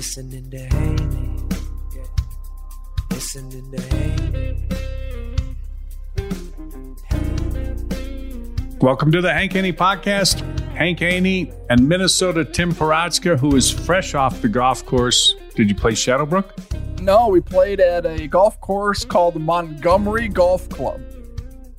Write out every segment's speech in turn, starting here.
listening to Haney. Yeah. Listening to Haney. Welcome to the Hank Haney Podcast. Hank Haney and Minnesota Tim Parochka, who is fresh off the golf course. Did you play Shadowbrook? No, we played at a golf course called the Montgomery Golf Club.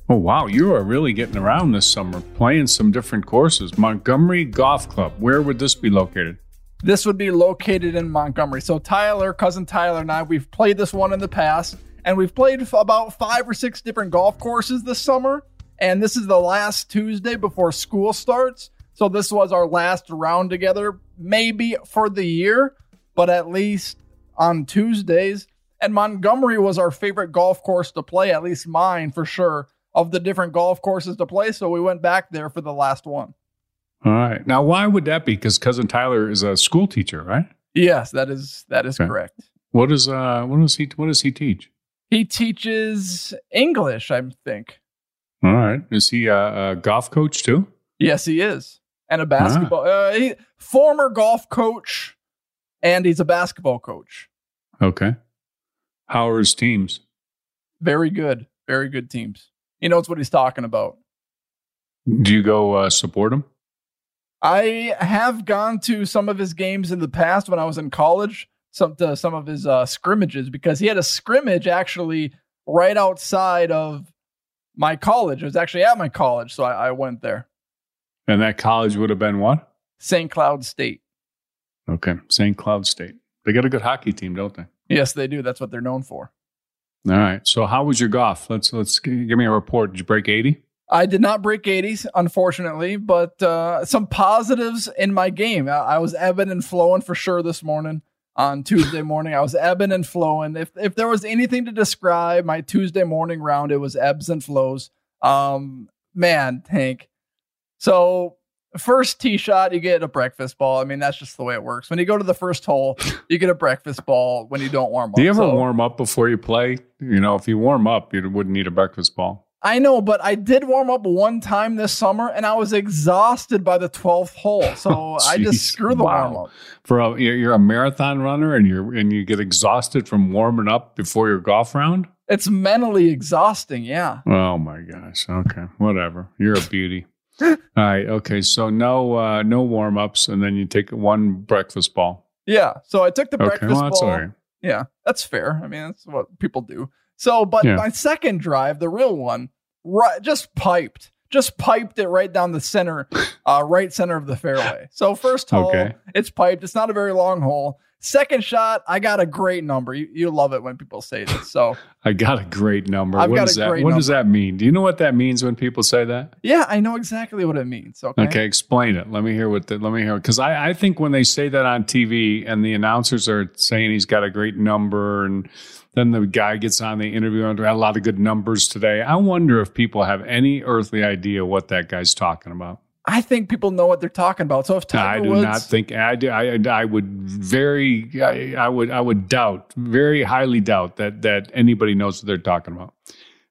Oh, wow. You are really getting around this summer, playing some different courses. Montgomery Golf Club. Where would this be located? This would be located in Montgomery. So, Tyler, cousin Tyler, and I, we've played this one in the past, and we've played about five or six different golf courses this summer. And this is the last Tuesday before school starts. So, this was our last round together, maybe for the year, but at least on Tuesdays. And Montgomery was our favorite golf course to play, at least mine for sure of the different golf courses to play. So we went back there for the last one. All right. Now, why would that be? Because cousin Tyler is a school teacher, right? Yes, that is that is Okay. correct. What is uh what does he what does he teach? He teaches English, I think. All right. Is he a, a golf coach too? Yes, he is, and a basketball. Uh, he, former golf coach, and he's a basketball coach. Okay. How are his teams? Very good, very good teams. He knows what he's talking about. Do you go uh, support him? I have gone to some of his games in the past when I was in college, some to some of his uh, scrimmages because he had a scrimmage actually right outside of my college. It was actually at my college, so I, I went there. And that college would have been what? St. Cloud State. Okay. St. Cloud State. They got a good hockey team, don't they? Yes, they do. That's what they're known for. All right. So how was your golf? Let's let's give me a report. Did you break 80? I did not break 80s, unfortunately, but uh, some positives in my game. I, I was ebbing and flowing for sure this morning. On Tuesday morning, I was ebbing and flowing. If if there was anything to describe my Tuesday morning round, it was ebbs and flows. Um, man, Hank. So first tee shot, you get a breakfast ball. I mean, that's just the way it works. When you go to the first hole, you get a breakfast ball. When you don't warm up, Do you ever So- warm up before you play? You know, if you warm up, you wouldn't need a breakfast ball. I know, but I did warm up one time this summer, and I was exhausted by the twelfth hole. So Oh, I just screw the Wow. warm up. For a, you're a marathon runner and you're and you get exhausted from warming up before your golf round. It's mentally exhausting. Yeah. Oh my gosh. Okay. Whatever. You're a beauty. All right. Okay. So no uh, no warm ups, and then you take one breakfast ball. Yeah. So I took the Okay. breakfast Well, ball. all right. Yeah, that's fair. I mean, that's what people do. So, but Yeah. my second drive, the real one, right, just piped, just piped it right down the center, uh, right center of the fairway. So first hole, Okay. it's piped. It's not a very long hole. Second shot, I got a great number. You, you love it when people say this. So I got a great number. I've what got does a that? great What does that mean? Do you know what that means when people say that? yeah, I know exactly what it means. Okay. Okay, explain it. Let me hear what. The, let me hear because I, I think when they say that on TV and the announcers are saying he's got a great number, and then the guy gets on the interview and had a lot of good numbers today. I wonder if people have any earthly idea what that guy's talking about. I think people know what they're talking about. So if Tiger I do Woods, not think I, do, I I would very I, I would I would doubt very highly doubt that that anybody knows what they're talking about.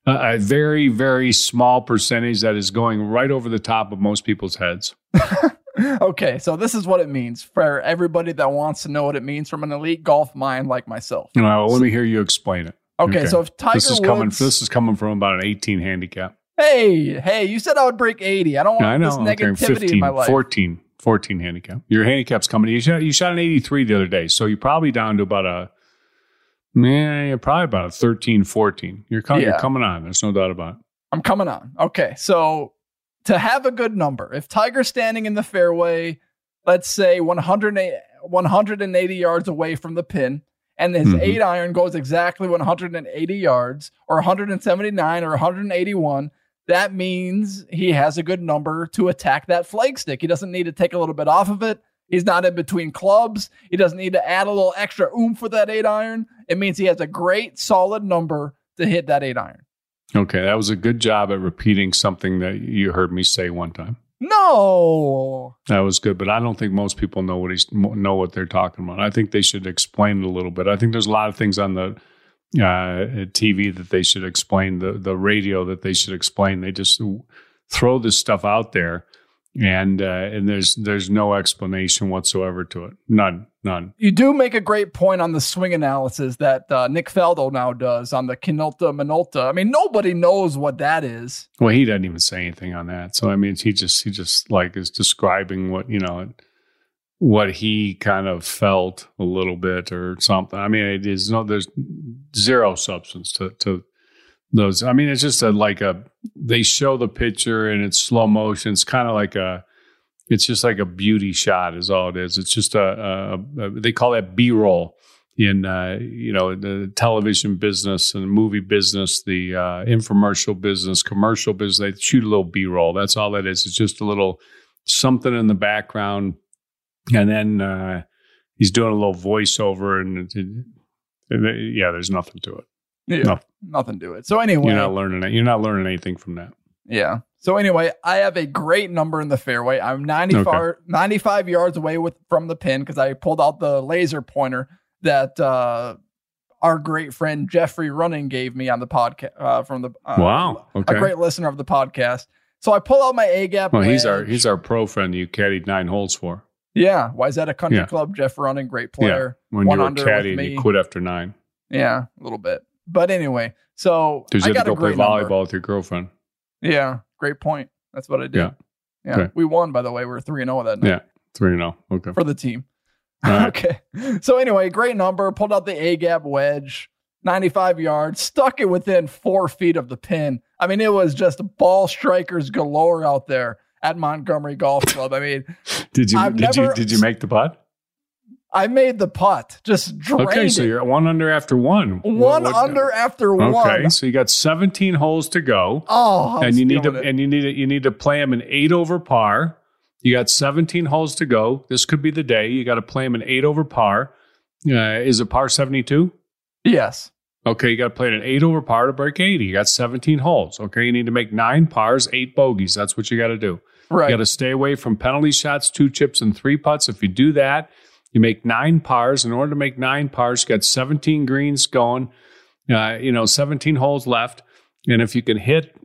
Uh, a very very small percentage that is going right over the top of most people's heads. okay, so this is what it means for everybody that wants to know what it means from an elite golf mind like myself. Well, let me hear you explain it. Okay, so if Tiger this is Woods, coming this is coming from about an 18 handicap. Hey, hey, you said I would break 80. I don't want I know. this negativity 15, in my life. 14, 14 handicap. Your handicap's coming. You shot you shot an 83 the other day, so you're probably down to about a yeah, you're probably about a 13, 14. You're, com- you're coming on. There's no doubt about it. I'm coming on. Okay, so to have a good number, if Tiger's standing in the fairway, let's say 108 180 yards away from the pin, and his Mhm. eight iron goes exactly 180 yards, or 179 or 181, that means he has a good number to attack that flag stick. He doesn't need to take a little bit off of it. He's not in between clubs. He doesn't need to add a little extra oomph for that eight iron. It means he has a great, solid number to hit that eight iron. Okay, that was a good job at repeating something that you heard me say one time. No. That was good, but I don't think most people know what he's know what they're talking about. I think they should explain it a little bit. I think there's a lot of things on the uh, TV that they should explain, the the radio that they should explain. They just throw this stuff out there, and uh, and there's there's no explanation whatsoever to it. None, none. You do make a great point on the swing analysis that uh, Nick Faldo now does on the Kinolta Minolta. I mean, nobody knows what that is. Well, he doesn't even say anything on that. So I mean, he just he just like is describing what you know what he kind of felt a little bit or something. I mean, it is no there's zero substance to to those. I mean, it's just a like a they show the picture and it's slow motion. It's kind of like a it's just like a beauty shot is all it is. It's just a, a, a they call that B roll in uh, you know the television business and the movie business, the uh, infomercial business, commercial business. They shoot a little B roll. That's all that is. It's just a little something in the background, and then uh, he's doing a little voiceover, and, it, it- and yeah, there's nothing to it. Yeah, No. nothing to it. So anyway, You're not learning it. You're not learning anything from that. yeah. So anyway, I have a great number in the fairway. I'm 95, 95 yards away with from the pin because I pulled out the laser pointer that uh, our great friend Jeffrey Running gave me on the podcast uh, from the uh, Wow. Okay. a great listener of the podcast. So I pull out my A gap. Well, he's our he's our pro friend. You caddied nine holes for. Yeah, why is that a country Yeah. club? Jeff Running, great player. Yeah, when One you were under caddy and you quit after nine. Yeah, a little bit. But anyway, so I you to a go play great number. volleyball with your girlfriend. Yeah, great point. That's what I did. Yeah. Yeah, Okay. we won by the way. We are three and zero that night Yeah, three and zero. Okay. for the team. Right. okay. So anyway, great number. Pulled out the A gap wedge, ninety five yards, stuck it within four feet of the pin. I mean, it was just ball strikers galore out there at Montgomery Golf Club. I mean, Did you I've did you did you make the putt? I made the putt, just drained Okay, so you're at one under after one. one What- what- under after Okay, one. Okay, so you got 17 holes to go, Oh, and you need to it. and you need to you need to play them an eight over par. You got 17 holes to go. This could be the day. You got to play them an eight over par. Uh, is it par 72? yes. Okay, you got to play it an eight over par to break 80. You got 17 holes. Okay, you need to make nine pars, eight bogeys. That's what you got to do. Right. You got to stay away from penalty shots, two chips, and three putts. If you do that, you make nine pars. In order to make nine pars, you got 17 greens going, uh, you know, 17 holes left. And if you can hit,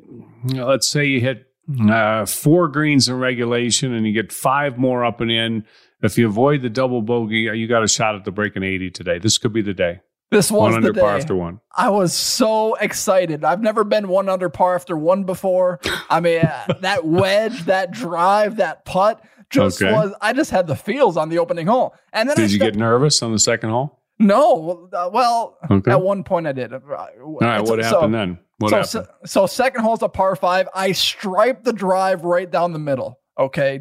you know, let's say you hit uh, four greens in regulation and you get five more up and in, if you avoid the double bogey, you got a shot at the breaking 80 today. This could be the day. This was one the under day. par after one. I was so excited. I've never been one under par after one before. I mean, uh, that wedge, that drive, that putt just Okay. was. I just had the feels on the opening hole, and then I Did you stepped- get nervous on the second hole? no? uh, well, Okay. at one point I did. All All right, what happened then? What so, happened? so, so second hole's a par five. I striped the drive right down the middle. Okay,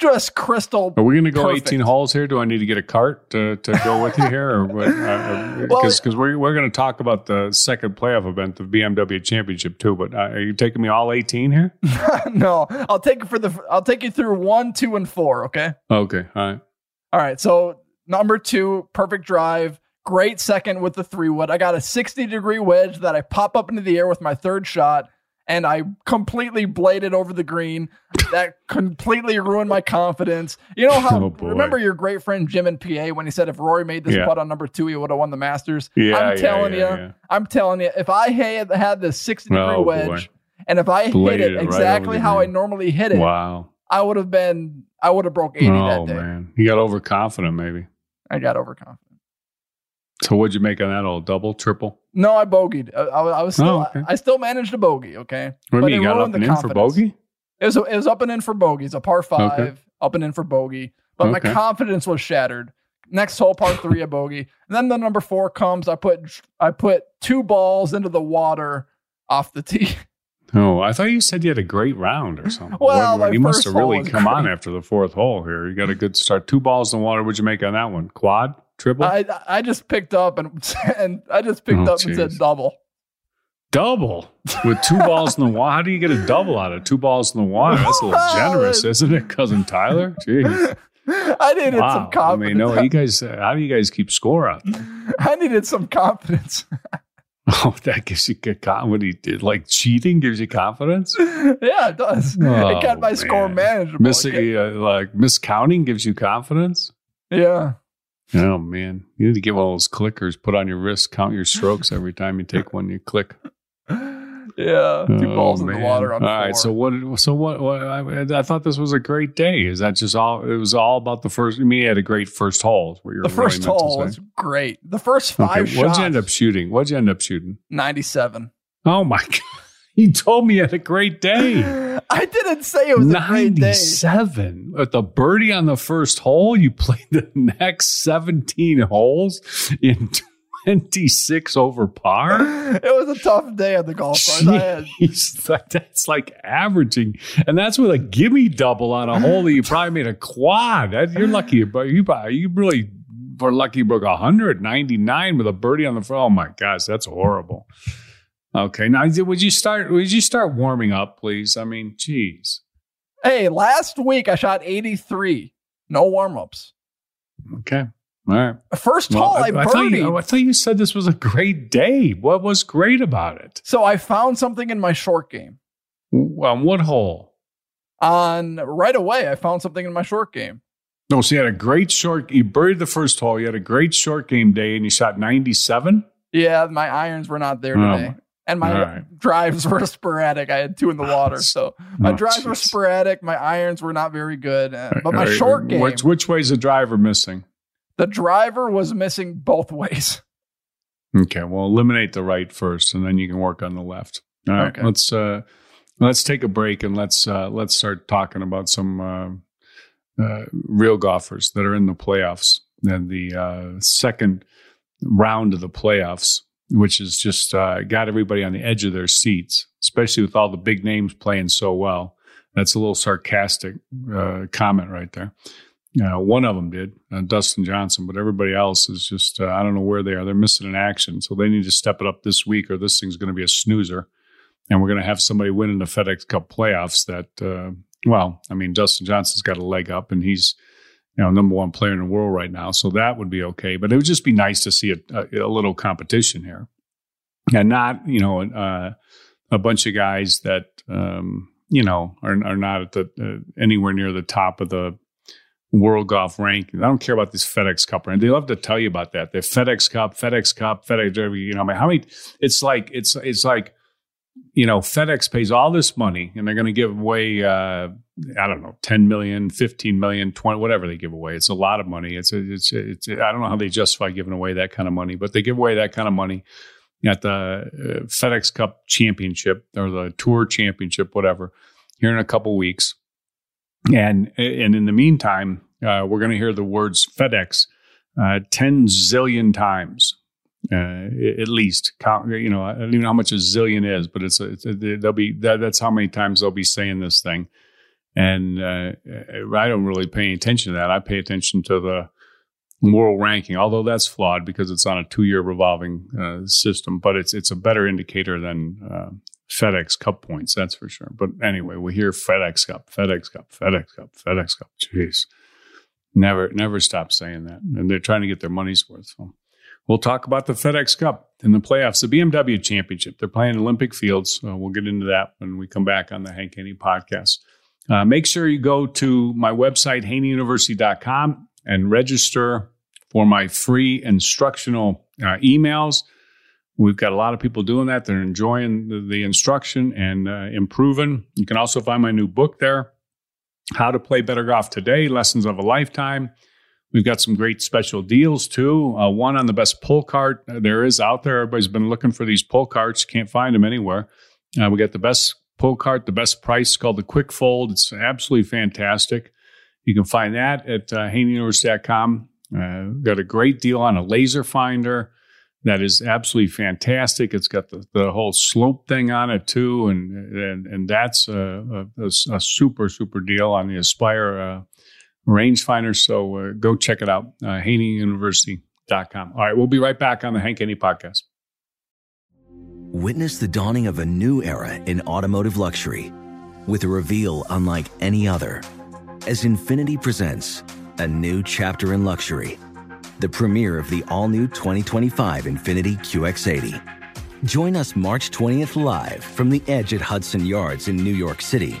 just crystal. Are we going to go perfect. 18 holes here? Do I need to get a cart to, to go with you here, or? Because Well- we're we're going to talk about the second playoff event, the BMW Championship too. But uh, are you taking me all 18 here? no, I'll take for the. I'll take you through one, two, and four. Okay. Okay, all right. All right. So number two, perfect drive. Great second with the three wood. I got a 60 degree wedge that I pop up into the air with my third shot, and I completely bladed over the green. That completely ruined my confidence. You know how? Oh, remember your great friend Jim and PA when he said if Rory made this Yeah. putt on number two, he would have won the Masters. Yeah, I'm yeah, telling yeah, you. I'm telling you, if I had had the 60 degree Oh, boy. wedge, and if I hit Bladed it it exactly the how I normally hit it, Wow. I would have been. I would have broke 80 Oh that day. man, you got overconfident maybe. I got overconfident. So what'd you make on that? All double, triple? No, I bogeyed. I, I, was- I still. Oh, okay. I still managed to bogey. Okay, What do But you mean? You got up and in for bogey? it was. It was up and in for bogey. It's a par five, Okay. up and in for bogey. But my confidence was shattered. Next hole, par three, a bogey. And then the number four comes. I put. I put two balls into the water off the tee. Oh, I thought you said you had a great round or something. Well, What- you must have really come on after the fourth hole here. You got a good start. Two balls in the water. What'd you make on that one? Quad, triple, I I just picked up and and I just picked Oh, up and said double. double with two balls in the water. How do you get a double out of two balls in the water? That's a little generous, isn't it, cousin Tyler? Jeez. I needed Wow. some I mean, no, you guys. How do you guys keep score out there? I needed some confidence. Oh, that gives you good con- what he did, like cheating gives you confidence. yeah, it does. Oh, it kept my score man. manageable. Miss, It uh, like miscounting gives you confidence. yeah. Oh man, you need to get one of those clickers put on your wrist, count your strokes every time you take one. You click. Yeah, two Oh, balls in the oh, water on All right, so what? So what? what I, I thought this was a great day. Is that just all? It was all about the first. I mean, you had a great first hole. What you're the first really hole was great. The first five Okay, shots, what'd you end up shooting? What'd you end up shooting? 97. Oh my god! You told me you had a great day. I didn't say it was a great day. 97 with the birdie on the first hole. You played the next 17 holes in 26 over par. It was a tough day at the golf course. Jeez, that's like averaging, and that's with a gimme double on a hole that you probably made a quad. You're lucky, but you you really were lucky. You broke 199 with a birdie on the front. Oh my gosh, that's horrible. Okay, now would you start? Would you start warming up, please? I mean, geez. hey, last week I shot 83. No warm ups. Okay, all right. First Well, hole, I, I, I thought birdied. you, I thought you said this was a great day. What was great about it? so I found something in my short game. On what hole? On right away, I found something in my short game. No, so you had a great short. You buried the first hole. You had a great short game day, and you shot ninety-seven. Yeah, my irons were not there Oh, today. And my right. drives were sporadic. I had two in the water. So my Oh, drives were sporadic. My irons were not very good. Uh, but my right, short game, Which, which way's the driver missing? the driver was missing both ways. Okay, well, eliminate the right first, and then you can work on the left. All right, Okay. let's uh, let's take a break and let's uh, let's start talking about some uh, uh, real golfers that are in the playoffs and the uh, second round of the playoffs, which has just uh, got everybody on the edge of their seats, especially with all the big names playing so well. That's a little sarcastic uh, comment right there. Uh, one of them did, uh, Dustin Johnson, but everybody else is just, uh, I don't know where they are. They're missing an action. So they need to step it up this week or this thing's going to be a snoozer. And we're going to have somebody winning the FedEx Cup playoffs that, uh, well, I mean, Dustin Johnson's got a leg up and he's, you know, number one player in the world right now. So that would be okay. But it would just be nice to see a, a, a little competition here and not, you know, uh, a bunch of guys that, um, you know, are, are not at the, uh, anywhere near the top of the, World Golf rankings. I don't care about this FedEx Cup, and they love to tell you about that. The FedEx Cup, FedEx Cup, FedEx. You know, I mean, how many? It's like it's it's like you know, FedEx pays all this money and they're going to give away, uh, I don't know, 10 million, 15 million, 20, whatever they give away. It's a lot of money. It's, a, it's, a, it's, a, I don't know how they justify giving away that kind of money, but they give away that kind of money at the uh, FedEx Cup Championship or the Tour Championship, whatever, here in a couple weeks. And, and in the meantime, uh, we're going to hear the words FedEx uh, 10 zillion times uh, at least. You know, I don't even know how much a zillion is, but it's, a, it's a, they'll be that, that's how many times they'll be saying this thing. And uh, I don't really pay any attention to that. I pay attention to the world ranking, although that's flawed because it's on a two-year revolving uh, system. But it's it's a better indicator than uh, FedEx Cup points, that's for sure. But anyway, we hear FedEx Cup, FedEx Cup, FedEx Cup, FedEx Cup. Jeez, never never stop saying that, and they're trying to get their money's worth. So. We'll talk about the FedEx Cup in the playoffs, the BMW Championship. They're playing Olympia Fields. Uh, we'll get into that when we come back on the Hank Haney podcast. Uh, make sure you go to my website, haneyuniversity.com, and register for my free instructional uh, emails. We've got a lot of people doing that. They're enjoying the, the instruction and uh, improving. You can also find my new book there, How to Play Better Golf Today Lessons of a Lifetime. We've got some great special deals too. Uh, one on the best pull cart there is out there. Everybody's been looking for these pull carts, can't find them anywhere. Uh, we got the best pull cart, the best price called the Quick Fold. It's absolutely fantastic. You can find that at uh. Uh, got a great deal on a laser finder that is absolutely fantastic. It's got the, the whole slope thing on it too, and and and that's a, a, a super super deal on the Aspire uh, rangefinder. So uh, go check it out, uh, haneyuniversity.com. All right, we'll be right back on the Hank Haney podcast. Witness the dawning of a new era in automotive luxury with a reveal unlike any other as Infiniti presents a new chapter in luxury, the premiere of the all new 2025 Infiniti QX80. Join us March 20th live from the edge at Hudson Yards in New York City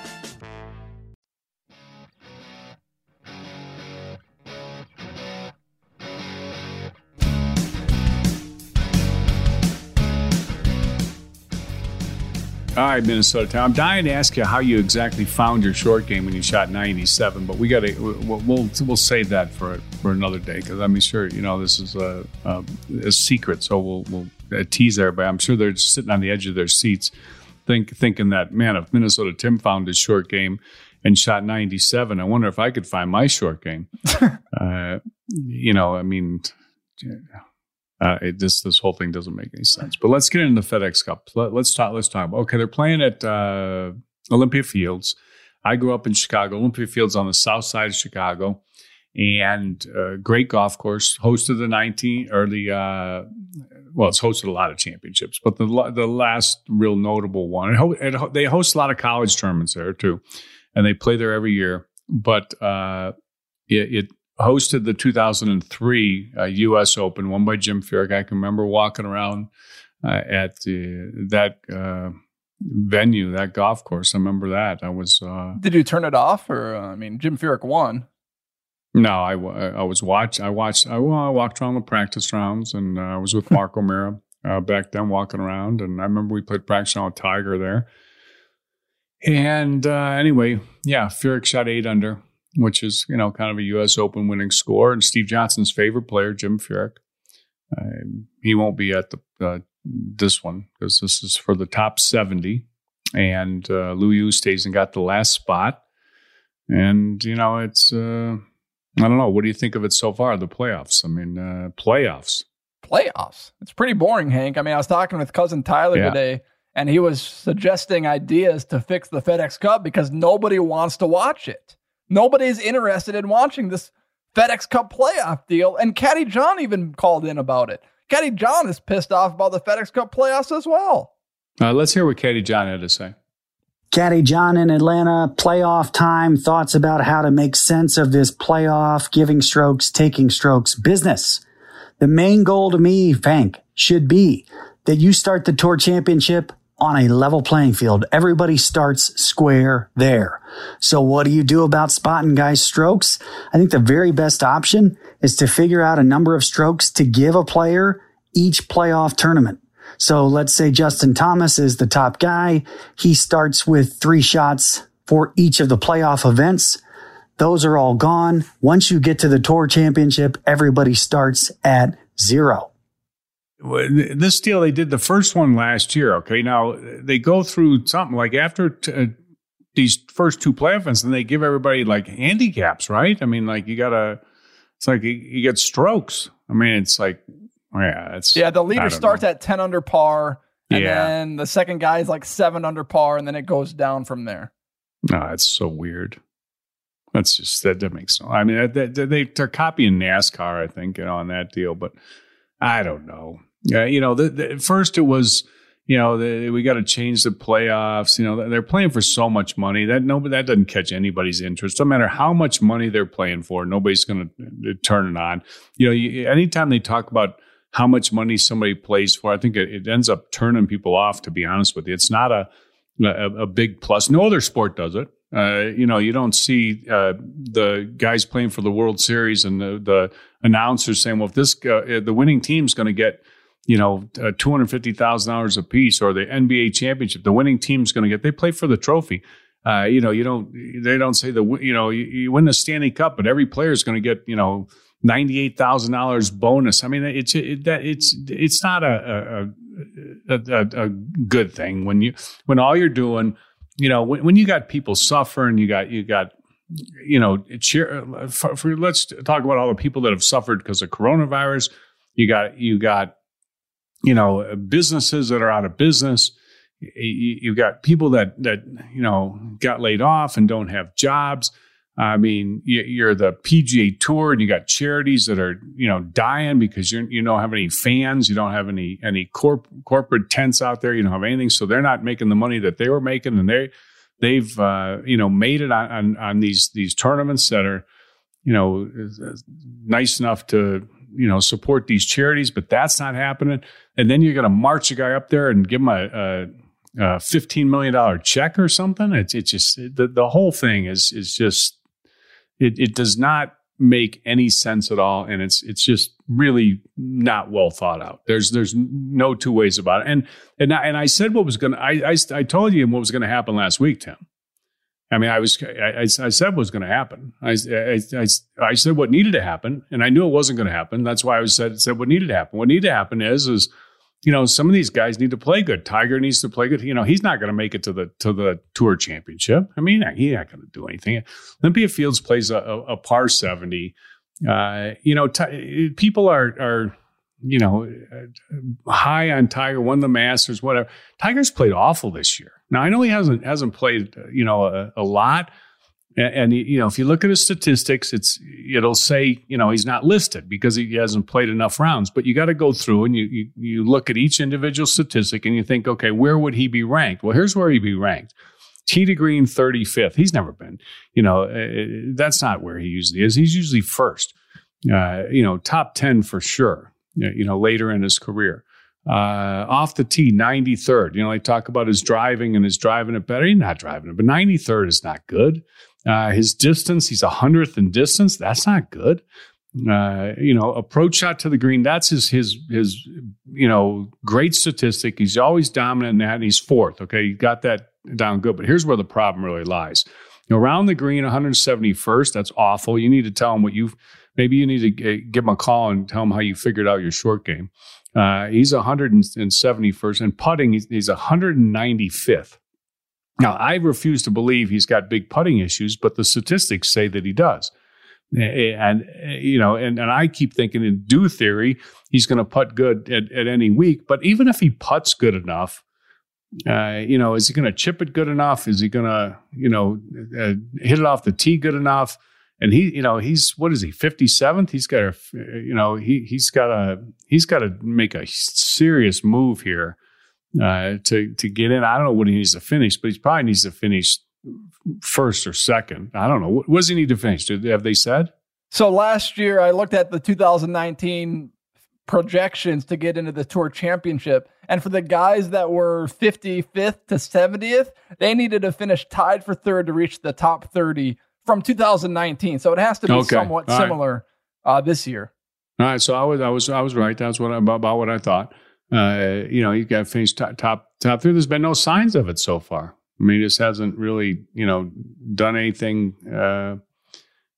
All right, Minnesota Tim. I'm dying to ask you how you exactly found your short game when you shot 97, but we got to we'll, we'll we'll save that for for another day because I'm sure you know this is a, a, a secret. So we'll we'll tease everybody. I'm sure they're sitting on the edge of their seats, think thinking that man, if Minnesota Tim found his short game and shot 97, I wonder if I could find my short game. uh, you know, I mean. Uh, it, this this whole thing doesn't make any sense. But let's get into the FedEx Cup. Let, us talk. Let's talk. Okay, they're playing at uh, Olympia Fields. I grew up in Chicago. Olympia Fields on the south side of Chicago, and uh, great golf course. Hosted the nineteen or the uh, well, it's hosted a lot of championships, but the the last real notable one. It, it, they host a lot of college tournaments there too, and they play there every year. But uh, it, it hosted the 2003 uh, U.S. Open, won by Jim Furyk. I can remember walking around uh, at that uh, venue, that golf course. I remember that. I was. Uh, Did you turn it off, or uh, I mean, Jim Furyk won? No, I, I was watch. I watched. I, well, I walked around the practice rounds, and uh, I was with Mark O'Meara back then, walking around. And I remember we played practice round with Tiger there. And anyway, yeah, Furyk shot eight under which is you know kind of a U.S. Open winning score. And Steve Johnson's favorite player, Jim Furyk, uh, he won't be at the uh, this one because this is for the top seventy, and uh, Lou Yu stays and got the last spot. And you know it's uh, I don't know. What do you think of it so far? The playoffs. I mean, uh, playoffs. Playoffs. It's pretty boring, Hank. I mean, I was talking with cousin Tyler yeah. today and he was suggesting ideas to fix the FedEx Cup because nobody wants to watch it. Nobody's interested in watching this FedEx Cup playoff deal. And Caddy John even called in about it. Caddy John is pissed off about the FedEx Cup playoffs as well. Uh, let's hear what Caddy John had to say. Caddy John in Atlanta, playoff time, thoughts about how to make sense of this playoff, giving strokes, taking strokes business. The main goal to me, Hank, should be that you start the tour championship on a level playing field. Everybody starts square there. So what do you do about spotting guys' strokes? I think the very best option is to figure out a number of strokes to give a player each playoff tournament. So let's say Justin Thomas is the top guy. He starts with three shots for each of the playoff events. Those are all gone. Once you get to the tour championship, everybody starts at zero this deal they did the first one last year. Okay, now they go through something like after t- uh, these first two playoff events, and they give everybody like handicaps, right? I mean, like you gotta, it's like you, you get strokes. I mean, it's like, yeah, it's yeah. The leader starts know. at ten under par, and yeah. then the second guy is like seven under par, and then it goes down from there. No, it's so weird. That's just that, that makes no. I mean, they, they, they're copying NASCAR, I think, you know, on that deal, but I don't know. Yeah, you know, the, the, first it was, you know, the, we got to change the playoffs. You know, they're playing for so much money that no, that doesn't catch anybody's interest. No matter how much money they're playing for, nobody's going to turn it on. You know, you, anytime they talk about how much money somebody plays for, I think it, it, ends up turning people off. To be honest with you, it's not a a, a big plus. No other sport does it. Uh, you know, you don't see uh, the guys playing for the World Series and the, the announcers saying, "Well, if this uh, the winning team's going to get." You know, uh, two hundred fifty thousand dollars a piece, or the NBA championship. The winning team's going to get. They play for the trophy. Uh, you know, you don't. They don't say the. You know, you, you win the Stanley Cup, but every player is going to get. You know, ninety eight thousand dollars bonus. I mean, it's it, that it's it's not a a, a a, good thing when you when all you're doing. You know, when, when you got people suffering, you got you got you know, cheer, for, for, let's talk about all the people that have suffered because of coronavirus. You got you got you know, businesses that are out of business. You've got people that that you know got laid off and don't have jobs. I mean, you're the PGA Tour, and you got charities that are you know dying because you you don't have any fans, you don't have any any corp, corporate tents out there, you don't have anything, so they're not making the money that they were making, and they they've uh, you know made it on, on on these these tournaments that are you know nice enough to you know support these charities, but that's not happening and then you're going to march a guy up there and give him a, a, a fifteen million dollar check or something. It's it's just the the whole thing is is just it it does not make any sense at all, and it's it's just really not well thought out. There's there's no two ways about it. And and I, and I said what was going to I, I I told you what was going to happen last week, Tim. I mean, I was I, I said what was going to happen. I, I, I, I said what needed to happen, and I knew it wasn't going to happen. That's why I was said said what needed to happen. What needed to happen is is you know some of these guys need to play good. Tiger needs to play good. You know he's not going to make it to the to the tour championship. I mean he's not going to do anything. Olympia Fields plays a, a, a par seventy. Uh, you know t- people are are you know high on Tiger, won the Masters, whatever. Tiger's played awful this year. Now I know he hasn't hasn't played you know a, a lot, and, and, you know if you look at his statistics, it's it'll say you know he's not listed because he hasn't played enough rounds. But you got to go through and you, you you look at each individual statistic and you think, okay, where would he be ranked? Well, here's where he'd be ranked. To green 35th. He's never been. You know uh, that's not where he usually is. He's usually first. Uh, you know top 10 for sure. You know later in his career. Uh, off the tee, 93rd. You know, they talk about his driving and his driving it better. He's not driving it, but 93rd is not good. Uh, his distance, he's a hundredth in distance. That's not good. Uh, you know, approach shot to the green. That's his his his you know great statistic. He's always dominant in that, and he's fourth. Okay, you got that down good. But here's where the problem really lies. You know, around the green, 171st. That's awful. You need to tell him what you've. Maybe you need to give him a call and tell him how you figured out your short game. Uh, he's 171st, and putting, he's, he's 195th. Now, I refuse to believe he's got big putting issues, but the statistics say that he does. And, you know, and, and I keep thinking in do theory, he's going to putt good at, at any week. But even if he puts good enough, uh, you know, is he going to chip it good enough? Is he going to, you know, uh, hit it off the tee good enough? and he you know he's what is he 57th he's got a you know he he's got a he's got to make a serious move here uh, to to get in i don't know what he needs to finish but he probably needs to finish first or second i don't know what, what does he need to finish have they said so last year i looked at the 2019 projections to get into the tour championship and for the guys that were 55th to 70th they needed to finish tied for third to reach the top 30 from 2019, so it has to be okay. somewhat All similar right. uh, this year. All right, so I was I was I was right. That's what I, about, about what I thought. Uh, you know, you got finished top, top top three. There's been no signs of it so far. I mean, this hasn't really you know done anything. Uh,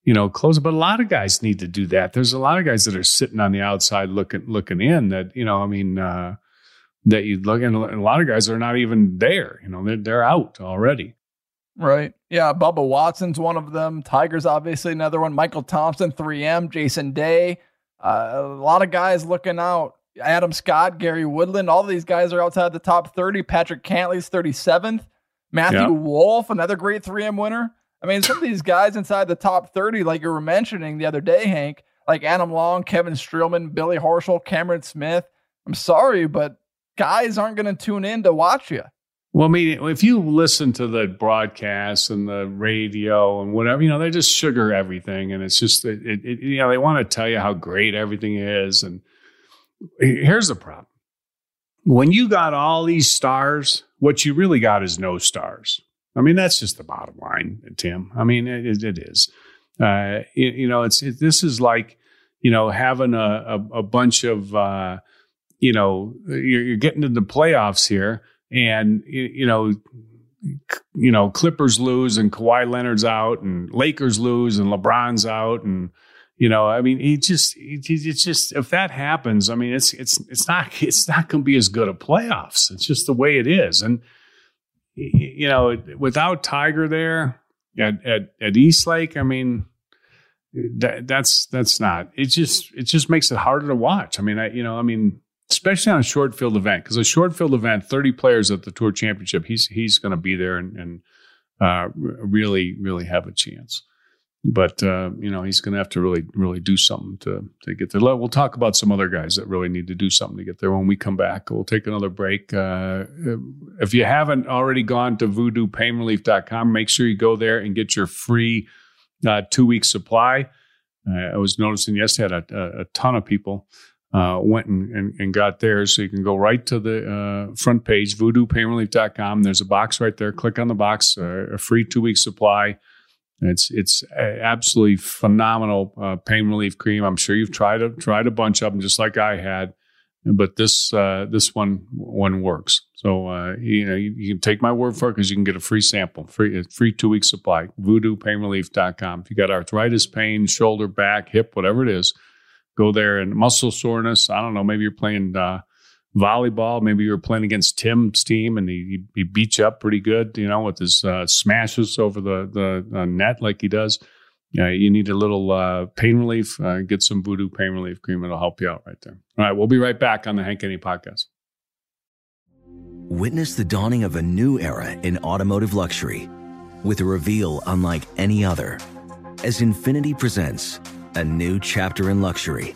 you know, close. But a lot of guys need to do that. There's a lot of guys that are sitting on the outside looking looking in. That you know, I mean, uh, that you look and a lot of guys are not even there. You know, they're they're out already. Right. Yeah. Bubba Watson's one of them. Tiger's obviously another one. Michael Thompson, 3M, Jason Day. Uh, a lot of guys looking out. Adam Scott, Gary Woodland, all these guys are outside the top 30. Patrick Cantlay's 37th. Matthew yeah. Wolff, another great 3M winner. I mean, some of these guys inside the top 30, like you were mentioning the other day, Hank, like Adam Long, Kevin Streelman, Billy Horschel, Cameron Smith. I'm sorry, but guys aren't going to tune in to watch you. Well, I mean, if you listen to the broadcasts and the radio and whatever, you know, they just sugar everything, and it's just, it, it, you know, they want to tell you how great everything is. And here's the problem: when you got all these stars, what you really got is no stars. I mean, that's just the bottom line, Tim. I mean, it, it is. Uh, you, you, know, it's this is like, you know, having a, a, a bunch of, uh, you know, you're, you're getting to the playoffs here and you know, you know, Clippers lose and Kawhi Leonard's out, and Lakers lose and LeBron's out, and you know, I mean, he just, it's just if that happens, I mean, it's it's it's not it's not going to be as good a playoffs. It's just the way it is, and you know, without Tiger there at at, at East Lake, I mean. That, that's that's not. It just it just makes it harder to watch. I mean, I you know, I mean, especially on a short field event, because a short field event, 30 players at the tour championship, he's he's going to be there and, and uh, really really have a chance. But uh, you know he's going to have to really really do something to to get there. We'll talk about some other guys that really need to do something to get there when we come back. We'll take another break. Uh, if you haven't already gone to voodoopainrelief.com, make sure you go there and get your free uh, two week supply. Uh, I was noticing yesterday a, a, ton of people uh, went and, and, and, got theirs. So you can go right to the uh, front page, voodoopainrelief.com. There's a box right there. Click on the box, a free two week supply. It's it's absolutely phenomenal uh, pain relief cream. I'm sure you've tried a, tried a bunch of them, just like I had, but this uh, this one one works. So uh, you know you, you, can take my word for it because you can get a free sample, free free two week supply. VoodooPainRelief.com. If you got arthritis, pain, shoulder, back, hip, whatever it is, go there. And muscle soreness. I don't know. Maybe you're playing uh, volleyball. Maybe you were playing against Tim's team and he, he beat you up pretty good, you know, with his uh, smashes over the, the uh, net like he does. Yeah, you need a little uh, pain relief. Uh, get some Voodoo pain relief cream. It'll help you out right there. All right, we'll be right back on the Hank Haney podcast. Witness the dawning of a new era in automotive luxury with a reveal unlike any other as Infiniti presents a new chapter in luxury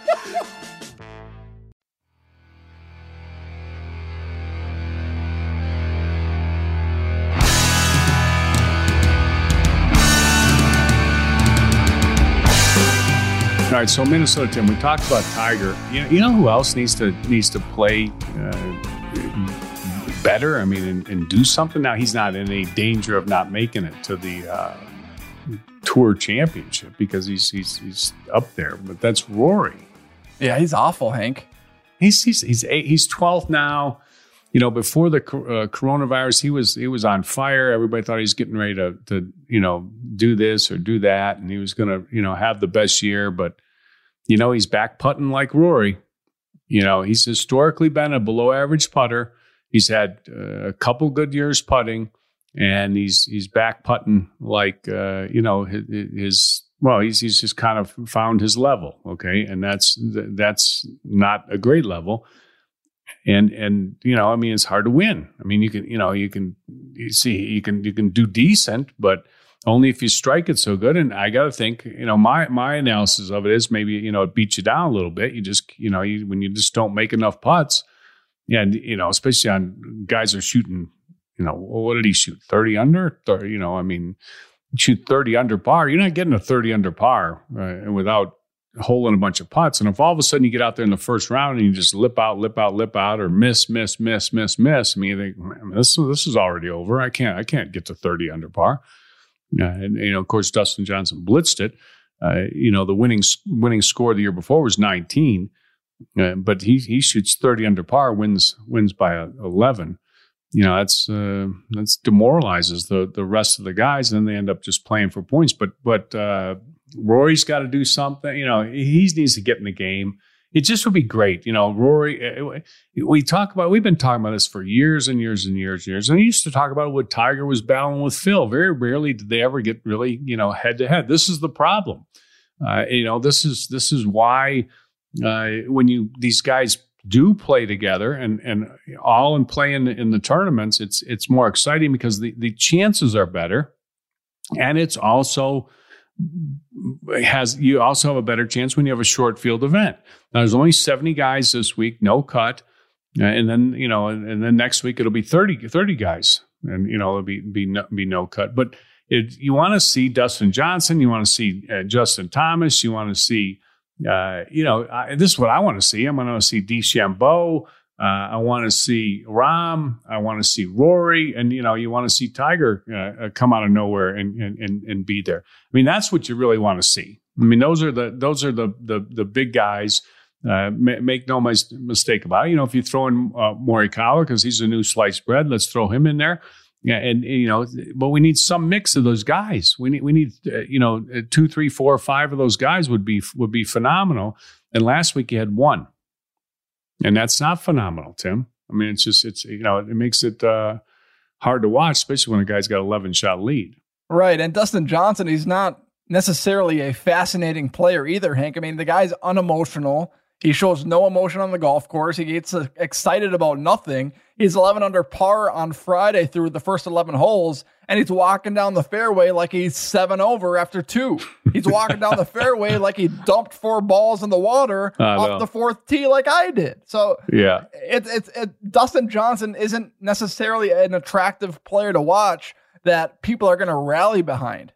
All right, so Minnesota Tim, we talked about Tiger. You know, you know who else needs to needs to play uh, better? I mean, and, and, do something. Now he's not in any danger of not making it to the uh, Tour Championship because he's he's he's up there. But that's Rory. Yeah, he's awful, Hank. He's he's he's eight, he's twelfth now. You know, before the uh, coronavirus, he was he was on fire. Everybody thought he was getting ready to to you know do this or do that, and he was going to you know have the best year. But you know, he's back putting like Rory. You know, he's historically been a below average putter. He's had uh, a couple good years putting, and he's he's back putting like uh, you know his, his well, he's he's just kind of found his level, okay, and that's that's not a great level and and you know i mean it's hard to win i mean you can you know you can you see you can you can do decent but only if you strike it so good and i got to think you know my my analysis of it is maybe you know it beats you down a little bit you just you know you, when you just don't make enough putts yeah, you know, especially on guys are shooting. You know, what did he shoot? Thirty under? 30, you know, I mean, shoot thirty under par. You're not getting a thirty under par uh, without holding a bunch of putts. And if all of a sudden you get out there in the first round and you just lip out, lip out, lip out, or miss, miss, miss, miss, miss, I mean, you think this this is already over. I can't I can't get to thirty under par. Uh, and you know, of course, Dustin Johnson blitzed it. Uh, you know, the winning winning score the year before was 19, uh, but he he shoots 30 under par, wins wins by 11. You know, that's uh, that's demoralizes the the rest of the guys, and then they end up just playing for points. But but uh, Rory's got to do something. You know, he needs to get in the game. It just would be great. You know, Rory, uh, we talk about, we've been talking about this for years and years and years and years. And we used to talk about what Tiger was battling with Phil. Very rarely did they ever get really, you know, head to head. This is the problem. Uh, you know, this is, this is why uh, when you, these guys do play together and, and all in play in, in the tournaments, it's, it's more exciting because the, the chances are better. And it's also, has you also have a better chance when you have a short field event. Now, there's only 70 guys this week, no cut. Uh, and then, you know, and, and, then next week it'll be 30, 30 guys and, you know, it'll be, be, no, be no cut. But it, you want to see Dustin Johnson, you want to see uh, Justin Thomas, you want to see, uh, you know, I, this is what I want to see. I'm going to see DeChambeau. Uh, I want to see Rahm. I want to see Rory, and you know, you want to see Tiger uh, uh, come out of nowhere and, and and be there. I mean, that's what you really want to see. I mean, those are the those are the the, the big guys. Uh, make no mis- mistake about it. You know, if you throw in uh, Morikawa because he's a new sliced bread, let's throw him in there. Yeah, and you know, but we need some mix of those guys. We need we need uh, you know two, three, four, five of those guys would be would be phenomenal. And last week you had one. And that's not phenomenal, Tim. I mean, it's just, it's, you know, it makes it uh, hard to watch, especially when a guy's got 11 shot lead. Right. And Dustin Johnson, he's not necessarily a fascinating player either, Hank. I mean, the guy's unemotional. He shows no emotion on the golf course. He gets uh, excited about nothing. He's 11 under par on Friday through the first 11 holes, and he's walking down the fairway like he's seven over after two. He's walking down the fairway like he dumped four balls in the water off the fourth tee, like I did. So yeah, it's it, it, Dustin Johnson isn't necessarily an attractive player to watch that people are going to rally behind.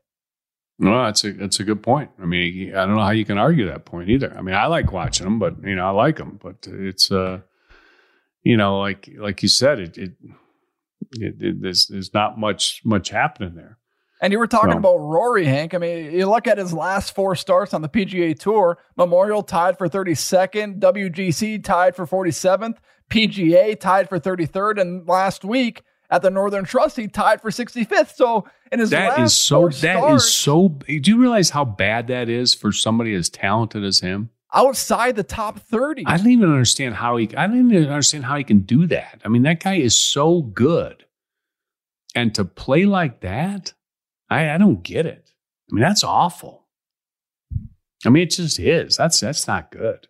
No, that's a that's a good point. I mean, I don't know how you can argue that point either. I mean, I like watching them, but you know, I like them, but it's uh, you know, like like you said, it it, it, it there's there's not much much happening there. And you were talking so. about Rory, Hank. I mean, you look at his last four starts on the PGA Tour. Memorial tied for 32nd, WGC tied for 47th, PGA tied for 33rd, and last week at the Northern Trust, he tied for 65th. So in his that is so that starts, is so. Do you realize how bad that is for somebody as talented as him? Outside the top 30. I don't even understand how he. I don't even understand how he can do that. I mean, that guy is so good, and to play like that, I, I don't get it. I mean, that's awful. I mean, it just is. That's that's not good.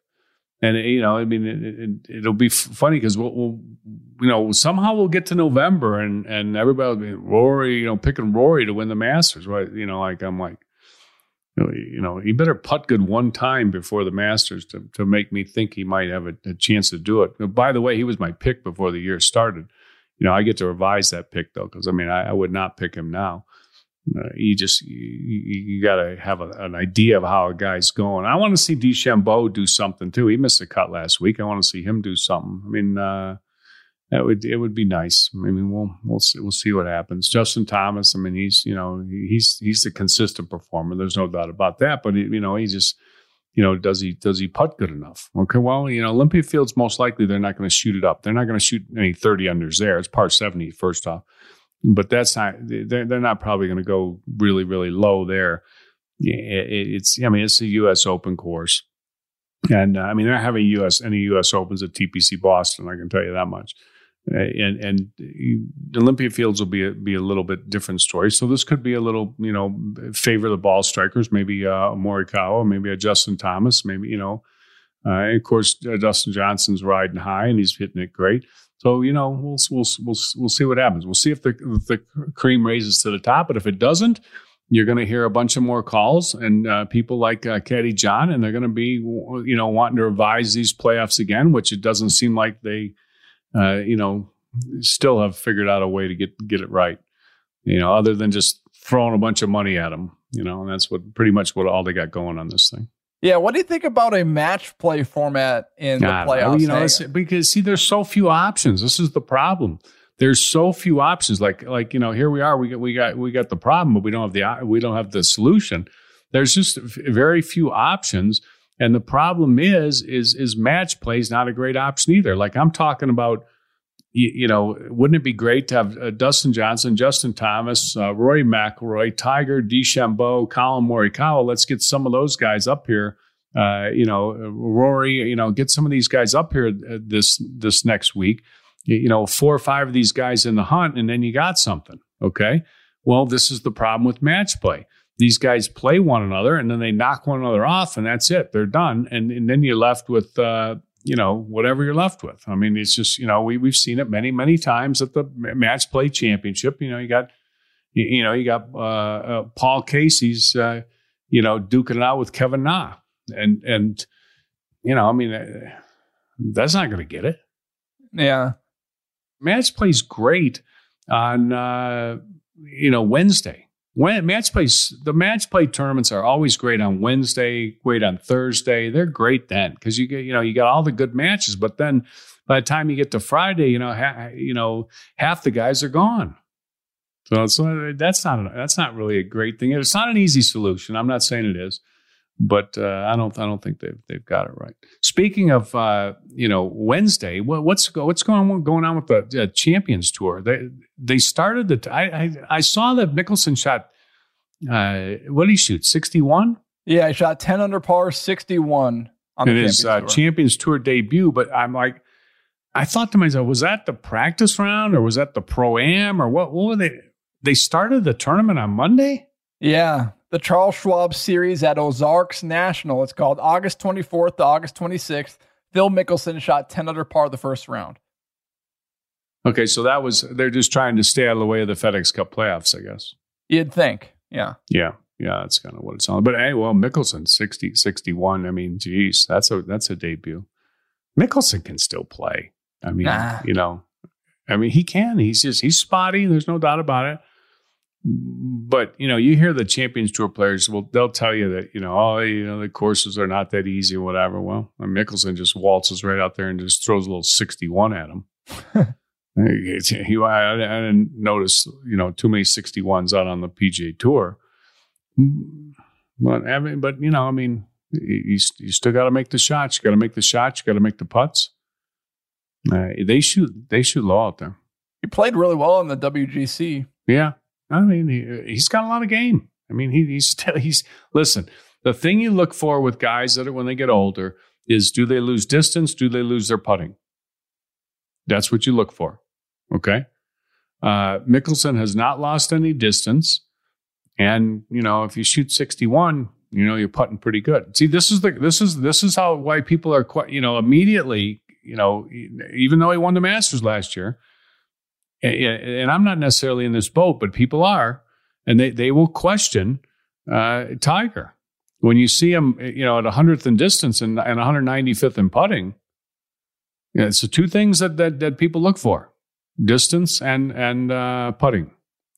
And you know, I mean, it, will it, be funny because we'll, we'll, you know, somehow we'll get to November and and everybody will be Rory, you know, picking Rory to win the Masters, right? You know, like I'm like, you know, he better putt good one time before the Masters to to make me think he might have a, a chance to do it. By the way, he was my pick before the year started. You know, I get to revise that pick though, because I mean, I, I would not pick him now. Uh, you just you, you got to have a, an idea of how a guy's going. I want to see DeChambeau do something too. He missed a cut last week. I want to see him do something. I mean, uh, that would it would be nice. I mean, we'll we'll see, we'll see what happens. Justin Thomas. I mean, he's you know he's he's a consistent performer. There's no doubt about that. But you know, he just you know does he does he putt good enough? Okay, well you know Olympia Fields most likely they're not going to shoot it up. They're not going to shoot any 30 unders there. It's par 70 first off but that's not they're, they're not probably going to go really really low there it's i mean it's a us open course and uh, i mean they're having us any us opens at tpc boston i can tell you that much uh, and and Olympia Fields will be a, be a little bit different story. So this could be a little, you know, favor the ball strikers, maybe uh, Morikawa, maybe a Justin Thomas, maybe you know, uh, of course uh, Dustin Johnson's riding high and he's hitting it great. So you know, we'll we'll we'll we'll see what happens. We'll see if the if the cream raises to the top, but if it doesn't, you're going to hear a bunch of more calls and uh, people like uh, Caddy John, and they're going to be you know wanting to revise these playoffs again, which it doesn't seem like they uh, you know, still have figured out a way to get get it right. You know, other than just throwing a bunch of money at them. You know, and that's what pretty much what all they got going on this thing. Yeah, what do you think about a match play format in the God, playoffs? You know, because see, there's so few options. This is the problem. There's so few options. Like like you know, here we are. We got we got we got the problem, but we don't have the we don't have the solution. There's just very few options, and the problem is is is match play is not a great option either. Like I'm talking about. You, you know, wouldn't it be great to have uh, Dustin Johnson, Justin Thomas, uh, Rory McIlroy, Tiger, DeChambeau, Collin Morikawa? Let's get some of those guys up here uh, you know, Rory, you know, get some of these guys up here uh, this this next week. You, you know, four or five of these guys in the hunt, and then you got something. Okay. Well, this is the problem with match play. These guys play one another, and then they knock one another off, and that's it. They're done, and and then you're left with. Uh, you know, whatever you're left with. I mean, it's just, you know, we, we've seen it many, many times at the match play championship. You know, you got, you, you know, you got uh, uh, Paul Casey's, uh, you know, duking it out with Kevin Na and and you know, I mean, uh, that's not going to get it. Yeah, match plays great on uh, you know Wednesday. When match plays, the match play tournaments are always great on Wednesday, great on Thursday. They're great then because you get you know you got all the good matches. But then by the time you get to Friday, you know ha- you know half the guys are gone. So it's, uh, that's not that's not really a great thing. It's not an easy solution. I'm not saying it is, but uh, I don't I don't think they've they've got it right. Speaking of uh, you know Wednesday, what, what's go- what's going on going on with the uh, Champions Tour? They they started the I I, I saw that Mickelson shot uh, what did he shoot sixty one yeah, I shot ten under par, sixty-one on the in Champions his uh, Tour. Champions Tour debut, but I'm like. I thought to myself, was that the practice round or was that the pro am or what? What were they? They started the tournament on Monday. Yeah, the Charles Schwab Series at Ozarks National. It's called August 24th to August 26th. Phil Mickelson shot 10 under par the first round. Okay, so that was they're just trying to stay out of the way of the FedEx Cup playoffs, I guess. You'd think. Yeah. Yeah, yeah, that's kind of what it's on. But hey, well, Mickelson 60, 61. I mean, geez, that's a that's a debut. Mickelson can still play. I mean, Nah. you know, I mean, he can. He's just he's spotty. There's no doubt about it. But you know, you hear the Champions Tour players. Well, they'll tell you that you know, oh, you know, the courses are not that easy or whatever. Well, Mickelson just waltzes right out there and just throws a little sixty-one at him. he, I, I didn't notice, you know, too many 61s out on the PGA Tour. But I mean, but you know, I mean, you, you still got to make the shots. You got to make the shots. You got to make the putts. Uh, they shoot. They shoot low out there. He played really well in the WGC. Yeah, I mean, he, he's got a lot of game. I mean, he, he's he's listen. The thing you look for with guys that are when they get older is do they lose distance? Do they lose their putting? That's what you look for. Okay. Uh, Mickelson has not lost any distance. And, you know, if you shoot 61, you know, you're putting pretty good. See, this is the, this is, this is how, why people are quite, you know, immediately, you know, even though he won the Masters last year, and, I'm not necessarily in this boat, but people are, and they, they will question uh, Tiger. When you see him, you know, at 100th in distance and, and 195th in putting, you know, it's the two things that, that, that people look for distance and, and uh, putting.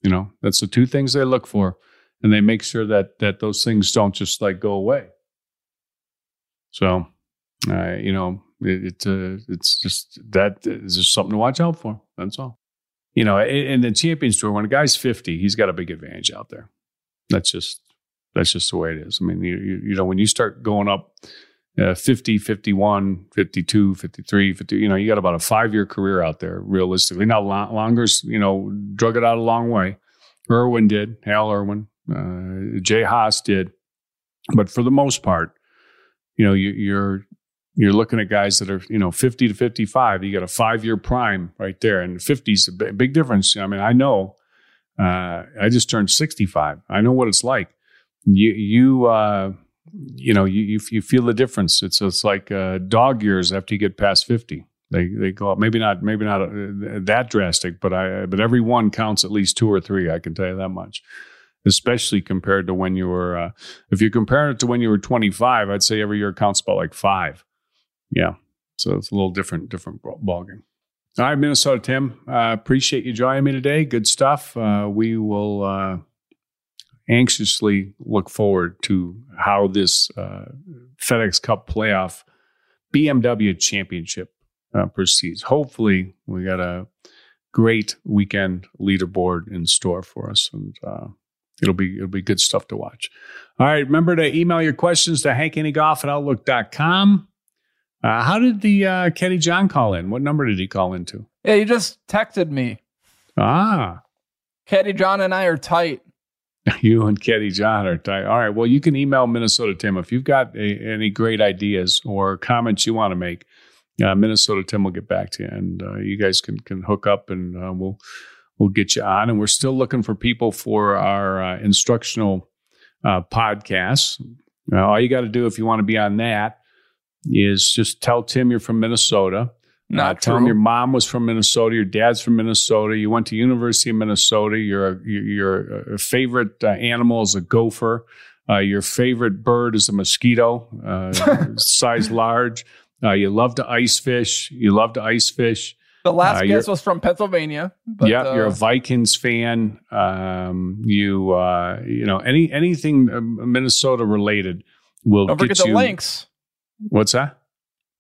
You know, that's the two things they look for. And they make sure that, that those things don't just like go away. So, uh, you know, it, it uh, it's just that is just something to watch out for. That's all. You know, in, the Champions Tour, when a guy's 50, he's got a big advantage out there. That's just that's just the way it is. I mean, you you, know, when you start going up uh, 50, 51, 52, 53, 50, you know, you got about a five year career out there, realistically. Now, Long- Langer's, you know, drug it out a long way. Irwin did, Hale Irwin, uh, Jay Haas did. But for the most part, you know, you, you're you're looking at guys that are you know 50 to 55 you got a five year prime right there and 50 is a big, difference. I mean i know uh, i just turned 65 i know what it's like. You you uh, you know you, you you feel the difference. It's it's like uh, dog years after you get past 50 they they go up. Maybe not maybe not uh, that drastic but i but every one counts at least two or three i can tell you that much. Especially compared to when you were uh, if you compare it to when you were 25 i'd say every year counts about like five yeah. So it's a little different, different ballgame. All right, Minnesota Tim. Uh, appreciate you joining me today. Good stuff. Uh, we will uh, anxiously look forward to how this uh, FedEx Cup playoff BMW championship uh, proceeds. Hopefully, we got a great weekend leaderboard in store for us, and uh, it'll be it'll be good stuff to watch. All right, remember to email your questions to hankhaneygolf at outlook.com. Uh, how did the uh, Kenny John call in? What number did he call into? Yeah, he just texted me. Ah, Caddy John and I are tight. you and Kenny John are tight. All right. Well, you can email Minnesota Tim if you've got a, any great ideas or comments you want to make. Uh, Minnesota Tim will get back to you, and uh, you guys can can hook up, and uh, we'll we'll get you on. And we're still looking for people for our uh, instructional uh, podcasts. all you got to do if you want to be on that is just tell Tim you're from Minnesota. Not uh, tell him your mom was from Minnesota, your dad's from Minnesota, you went to University of Minnesota, your your favorite uh, animal is a gopher, uh, your favorite bird is a mosquito, uh, size large. Uh, you love to ice fish. You love to ice fish. The last Uh, guest was from Pennsylvania. But, yeah, you're a Vikings fan. Um, you uh, you know any anything um, Minnesota related will Don't forget the you. links. What's that?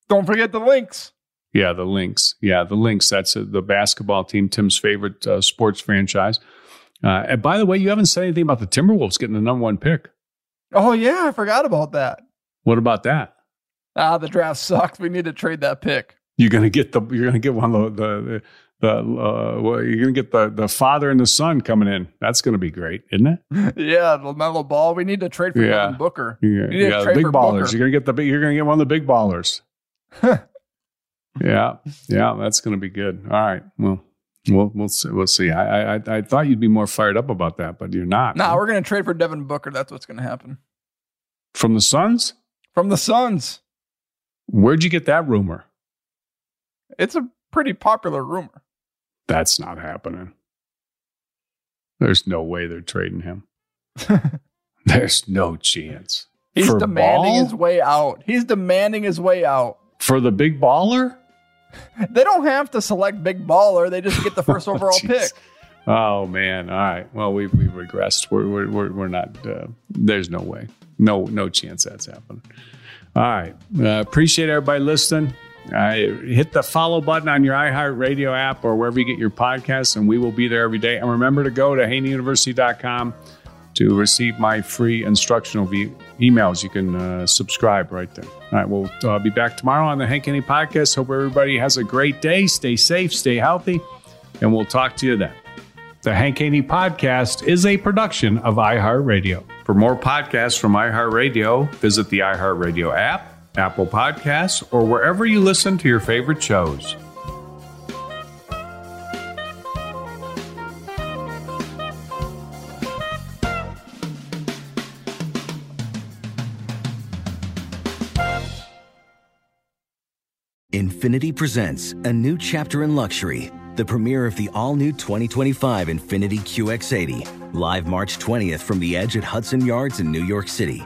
Don't forget the links. Yeah, the links. Yeah, the links. That's uh the basketball team, Tim's favorite uh, sports franchise. Uh, and by the way, you haven't said anything about the Timberwolves getting the number one pick. Oh yeah, I forgot about that. What about that? Ah, the draft sucks. We need to trade that pick. You're gonna get the. You're gonna get one of the the. The uh, well, you're gonna get the the father and the son coming in. That's gonna be great, isn't it? yeah, LaMelo Ball. We need to trade for Yeah. Devin Booker. Yeah, to yeah big ballers. Booker. You're gonna get the. You're gonna get one of the big ballers. yeah, yeah, that's gonna be good. All right, well, we'll we'll see. We'll see. I I I thought you'd be more fired up about that, but you're not. Nah, we're gonna trade for Devin Booker. That's what's gonna happen. From the Suns? From the Suns. Where'd you get that rumor? It's a pretty popular rumor. That's not happening. There's no way they're trading him. There's no chance. He's For demanding ball? his way out. He's demanding his way out. For the big baller? They don't have to select big baller. They just get the first overall Jeez. pick. Oh man! All right. Well, we've we've regressed. We're we're we're, we're not. Uh, there's no way. No no chance that's happening. All right. Uh, appreciate everybody listening. Uh, hit the follow button on your iHeartRadio app or wherever you get your podcasts, and we will be there every day. And remember to go to haneyuniversity.com to receive my free instructional v- emails. You can uh, subscribe right there. All right. We'll uh, be back tomorrow on the Hank Haney podcast. Hope everybody has a great day. Stay safe. Stay healthy. And we'll talk to you then. The Hank Haney Podcast is a production of iHeartRadio. For more podcasts from iHeartRadio, visit the iHeartRadio app, Apple Podcasts, or wherever you listen to your favorite shows. Infiniti presents a new chapter in luxury, the premiere of the all new 2025 Infiniti QX80, live March 20th from the edge at Hudson Yards in New York City,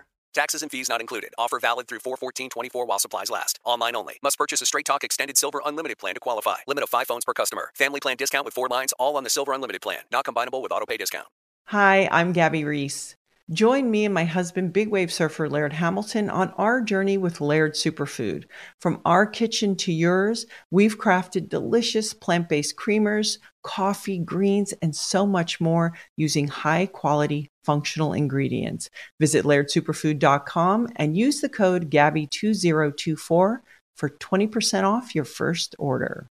Taxes and fees not included. Offer valid through 41424 while supplies last. Online only. Must purchase a Straight Talk Extended Silver Unlimited plan to qualify. Limit of 5 phones per customer. Family plan discount with 4 lines all on the Silver Unlimited plan. Not combinable with autopay discount. Hi, I'm Gabby Reece. Join me and my husband, big wave surfer Laird Hamilton, on our journey with Laird Superfood. From our kitchen to yours, we've crafted delicious plant based creamers, coffee, greens, and so much more using high quality functional ingredients. Visit lairdsuperfood.com and use the code GABBY2024 for 20% off your first order.